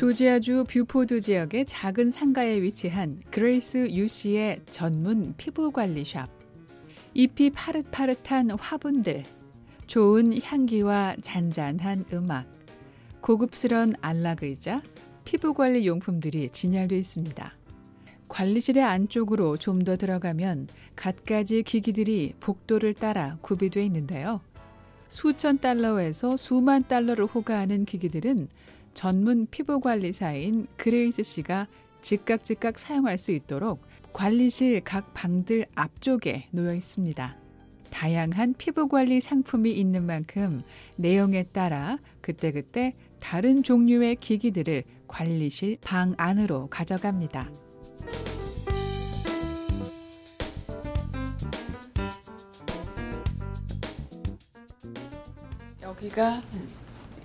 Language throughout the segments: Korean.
조지아주 뷰포드 지역의 작은 상가에 위치한 그레이스 유 씨의 전문 피부 관리 샵. 잎이 파릇파릇한 화분들, 좋은 향기와 잔잔한 음악, 고급스런 안락의자, 피부 관리 용품들이 진열되어 있습니다. 관리실의 안쪽으로 좀 더 들어가면 갖가지 기기들이 복도를 따라 구비되어 있는데요. 수천 달러에서 수만 달러를 호가하는 기기들은 전문 피부 관리사인 그레이스 씨가 즉각 즉각 사용할 수 있도록 관리실 각 방들 앞쪽에 놓여 있습니다. 다양한 피부 관리 상품이 있는 만큼 내용에 따라 그때그때 다른 종류의 기기들을 관리실 방 안으로 가져갑니다. 여기가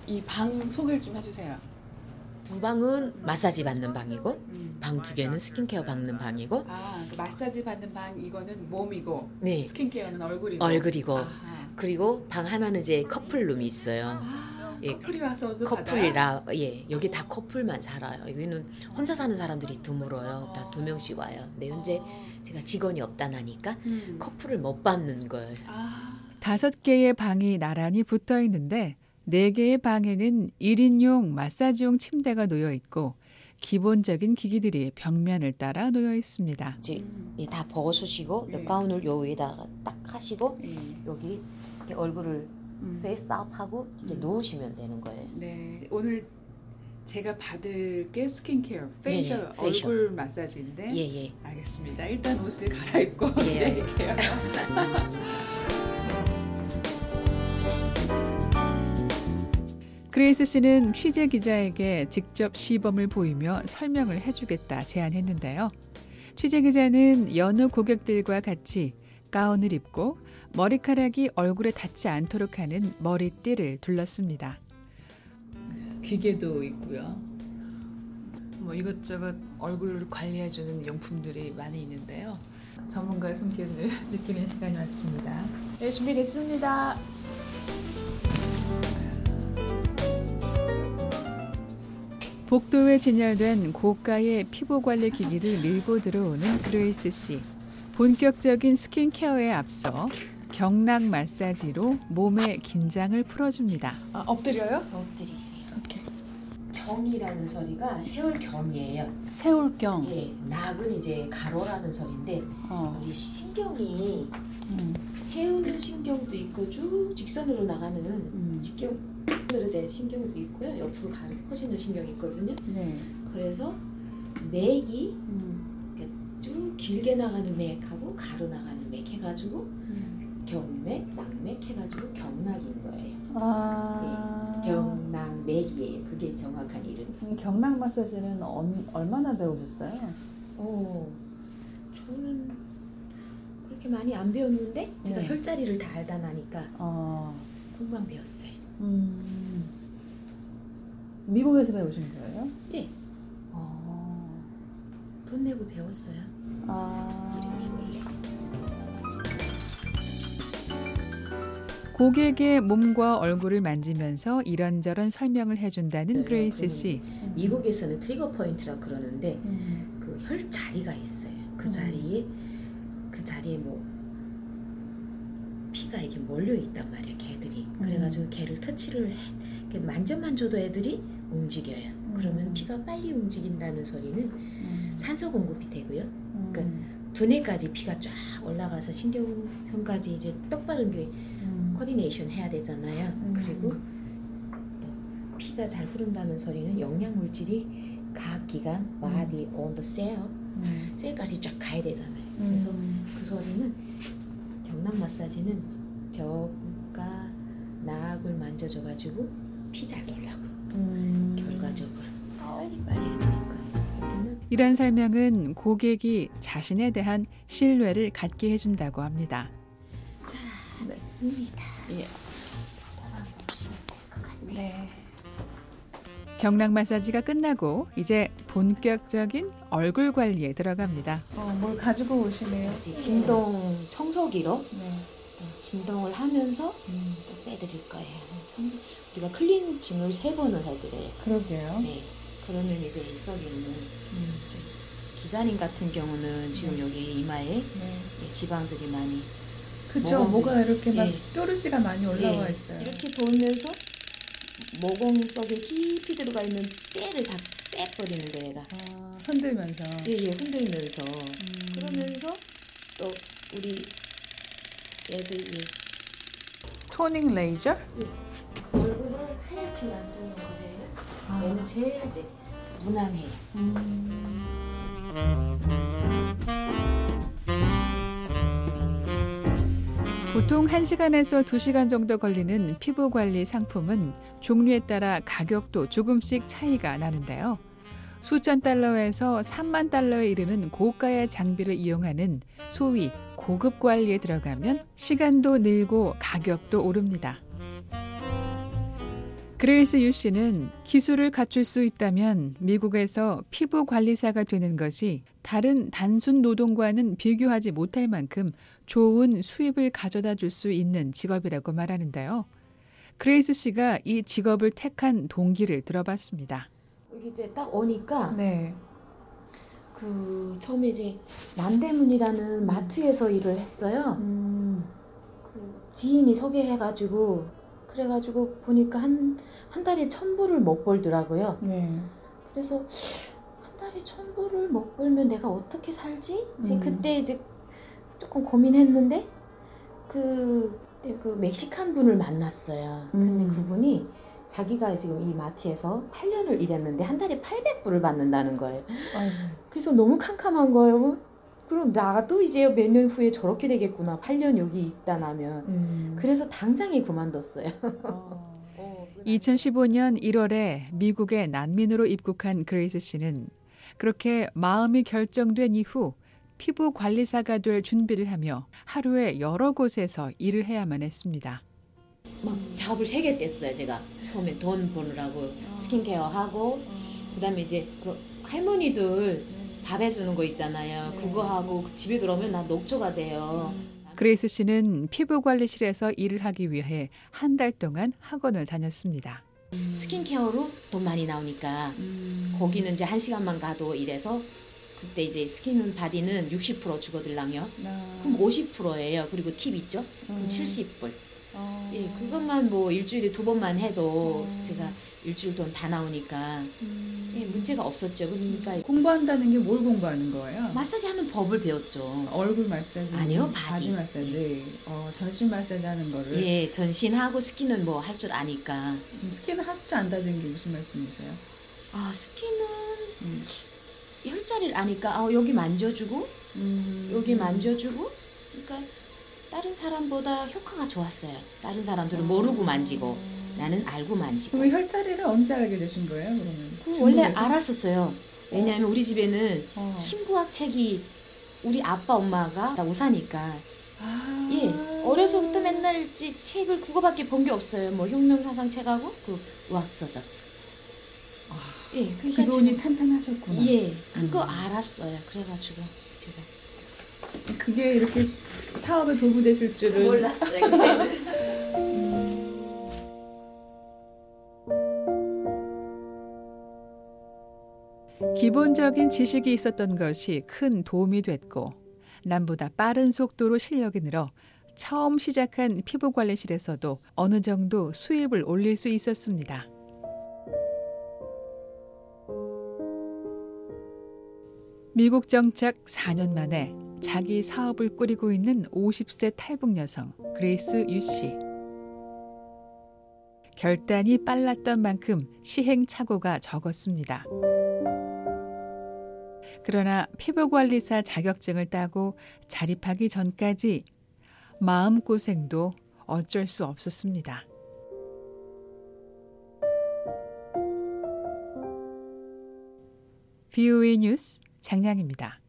이 방 소개를 좀 해주세요. 두 방은 마사지 받는 방이고 방두 개는 스킨케어 받는 방이고 아, 그 마사지 받는 방 이거는 몸이고 네. 스킨케어는 얼굴이고 얼굴이고 아하. 그리고 방 하나는 이제 커플룸이 있어요. 아, 예, 커플이 와서도 받아요? 커플이라 예 여기 다 커플만 살아요. 여기는 혼자 사는 사람들이 드물어요. 다 두 명씩 와요. 근데 현재 제가 직원이 없다 나니까 음. 커플을 못 받는 거예요. 아. 다섯 개의 방이 나란히 붙어 있는데 네 개의 방에는 1인용 마사지용 침대가 놓여 있고 기본적인 기기들이 벽면을 따라 놓여 있습니다. 이제 예, 다 벗으시고 네. 가운을 요 위에다가 딱 하시고 예. 여기 이렇게 얼굴을 음. face up 하고 이렇게 음. 누우시면 되는 거예요. 네, 오늘 제가 받을 게 스킨케어, facial, 예, 예, facial. 얼굴 마사지인데 예 예. 알겠습니다. 일단 옷을 갈아입고 예. 기다릴게요. 그레이스 씨는 취재 기자에게 직접 시범을 보이며 설명을 해주겠다 제안했는데요. 취재 기자는 여느 고객들과 같이 가운을 입고 머리카락이 얼굴에 닿지 않도록 하는 머리띠를 둘렀습니다. 기계도 있고요. 뭐 이것저것 얼굴을 관리해주는 용품들이 많이 있는데요. 전문가의 손길을 느끼는 시간이 왔습니다. 네, 준비됐습니다. 복도에 진열된 고가의 피부 관리 기기를 밀고 들어오는 그레이스 씨. 본격적인 스킨케어에 앞서 경락 마사지로 몸의 긴장을 풀어줍니다. 아, 엎드려요? 엎드리세요. 경이라는 소리가 세울 경이에요. 세울 경. 예, 낙은 이제 가로라는 소리인데 어. 우리 신경이 음. 세우는 신경도 있고 쭉 직선으로 나가는 음. 직경 으로 된 신경도 있고요. 옆으로 가는 퍼지는 신경이 있거든요. 네. 그래서 맥이 음. 쭉 길게 나가는 맥하고 가로 나가는 맥 해가지고 음. 경맥, 낙맥 해가지고 경락인 거예요. 아. 경락맥이에요. 그게 정확한 이름. 음, 경락 마사지는 언, 얼마나 배우셨어요? 어, 저는 그렇게 많이 안 배웠는데 제가 네. 혈자리를 다 알다 나니까 어. 금방 배웠어요. 음. 미국에서 배우신 거예요? 예, 어. 돈 내고 배웠어요. 아. 고객의 몸과 얼굴을 만지면서 이런저런 설명을 해준다는 네, 그레이스 씨. 미국에서는 trigger point라 그러는데 음. 그 혈 자리가 있어요. 그 음. 자리에 그 자리에 뭐 피가 이렇게 몰려 있단 말이야, 걔들이. 그래가지고 걔를 터치를 해, 만져만 줘도 얘들이 움직여요. 그러면 피가 빨리 움직인다는 소리는 음. 산소 공급이 되고요. 음. 두뇌까지 피가 쫙 올라가서 신경성까지 이제 똑바르게 음. coordination 해야 되잖아요. 음. 그리고 또 피가 잘 흐른다는 소리는 영양 물질이 각 기관, body, on the cell, 음. 셀까지 쫙 가야 되잖아요. 그래서 음. 그 소리는 경락 마사지는 벽과 낙을 만져줘가지고 피잘 돌라고 음. 결과적으로 빨리 빨리 해드릴 거예요. 이런 설명은 고객이 자신에 대한 신뢰를 갖게 해준다고 합니다. 자, 됐습니다. 예. 네. 경락 마사지가 끝나고 이제 본격적인 얼굴 관리에 들어갑니다. 어, 뭘 가지고 오시네요. 진동 청소기로 네. 또 진동을 하면서 또 빼드릴 거예요. 청- 우리가 클렌징을 세 번을 해드려요. 그러게요. 네. 그러면 이제 이 썩에 있는 기자님 같은 경우는 지금 여기 이마에 네. 이 지방들이 많이. 모공들이- 뭐가 이렇게 막 예. 뾰루지가 많이 올라와 예, 있어요. 이렇게 돌면서 모공 속에 깊이 들어가 있는 때를 다 빼버리는 거예요. 아, 흔들면서. 예, 예, 흔들면서 음. 그러면서 또 우리 애들이 토닝 레이저? 얼굴을 하얗게 만드는 거예요. 아. 얘는 제일 이제 무난해요. 보통 1시간에서 2시간 정도 걸리는 피부 관리 상품은 종류에 따라 가격도 조금씩 차이가 나는데요. 수천 달러에서 3만 달러에 이르는 고가의 장비를 이용하는 소위 고급 관리에 들어가면 시간도 늘고 가격도 오릅니다. 그레이스 유 씨는 기술을 갖출 수 있다면 미국에서 피부 관리사가 되는 것이 다른 단순 노동과는 비교하지 못할 만큼 좋은 수입을 가져다 줄 수 있는 직업이라고 말하는데요. 그레이스 씨가 이 직업을 택한 동기를 들어봤습니다. 이제 딱 오니까 네. 그 처음에 이제 남대문이라는 마트에서 일을 했어요. 음. 그 지인이 소개해가지고 그래가지고 보니까 한 한 달에 천 불을 못 벌더라고요. 네. 그래서 한 달에 천 불을 못 벌면 내가 어떻게 살지? 이제 음. 그때 이제 조금 고민했는데 그, 그때 그 멕시칸 분을 만났어요. 근데 음. 그분이 자기가 지금 이 마트에서 8년을 일했는데 한 달에 800불을 받는다는 거예요. 아이고. 그래서 너무 캄캄한 거예요. 그럼 나도 이제 몇 년 후에 저렇게 되겠구나. 8년 여기 있다 나면. 음. 그래서 당장에 그만뒀어요. 어. 2015년 1월에 미국에 난민으로 입국한 그레이스 씨는 그렇게 마음이 결정된 이후 피부 관리사가 될 준비를 하며 하루에 여러 곳에서 일을 해야만 했습니다. 막 job을 세 개 뛰었어요. 제가 처음에 돈 버느라고 스킨케어 하고 그다음에 이제 그 할머니들 밥 해주는 거 있잖아요. 네. 그거 하고 그 집에 들어오면 나 녹초가 돼요. 그레이스 씨는 피부 관리실에서 일을 하기 위해 한 달 동안 학원을 다녔습니다. 스킨케어로 돈 많이 나오니까 거기는 이제 한 시간만 가도 이래서 그때 이제 skin body는 60% 주거들랑요. 아. 그럼 50%예요. 그리고 팁 있죠? 그럼 음. 70불. 어. 예, 그것만 뭐 일주일에 두 번만 해도 어. 제가 일주일 돈 다 나오니까 음. 예, 문제가 없었죠. 그러니까 공부한다는 게 뭘 공부하는 거예요? 마사지 하는 법을 배웠죠. 얼굴 마사지, 아니요, body body. 마사지, 어, 전신 마사지 하는 거를. 예, 전신하고 skin은 뭐 할 줄 아니까. 그럼 스킨 할줄 안다는 게 무슨 말씀이세요? 아, 스킨은 음. 혈자리를 아니까 아, 여기 만져주고 음. 여기 만져주고 그러니까 다른 사람보다 효과가 좋았어요. 다른 사람들은 모르고 만지고 나는 알고 만지고. 그럼 혈자리를 언제 알게 되신 거예요? 그러면 그 원래 중국에서? 알았었어요. 왜냐하면 우리 집에는 어. 친구학 책이 우리 아빠 엄마가 다 우사니까 아. 예 어려서부터 맨날 지- 책을 그거밖에 본 게 없어요. 뭐 혁명사상 책하고 그 의학서적. 예, 그러니까 기본이 지금- 탄탄하셨구나. 예 그거 음. 알았어요. 그래가지고 제가 그게 이렇게 사업에 도구 되실 줄은 몰랐어요. 기본적인 지식이 있었던 것이 큰 도움이 됐고 남보다 빠른 속도로 실력이 늘어 처음 시작한 피부 관리실에서도 어느 정도 수입을 올릴 수 있었습니다. 미국 정착 4년 만에 자기 사업을 꾸리고 있는 50세 탈북 여성 그레이스 유 씨. 결단이 빨랐던 만큼 시행착오가 적었습니다. 그러나 피부관리사 자격증을 따고 자립하기 전까지 마음고생도 어쩔 수 없었습니다. VOA 뉴스 장량입니다.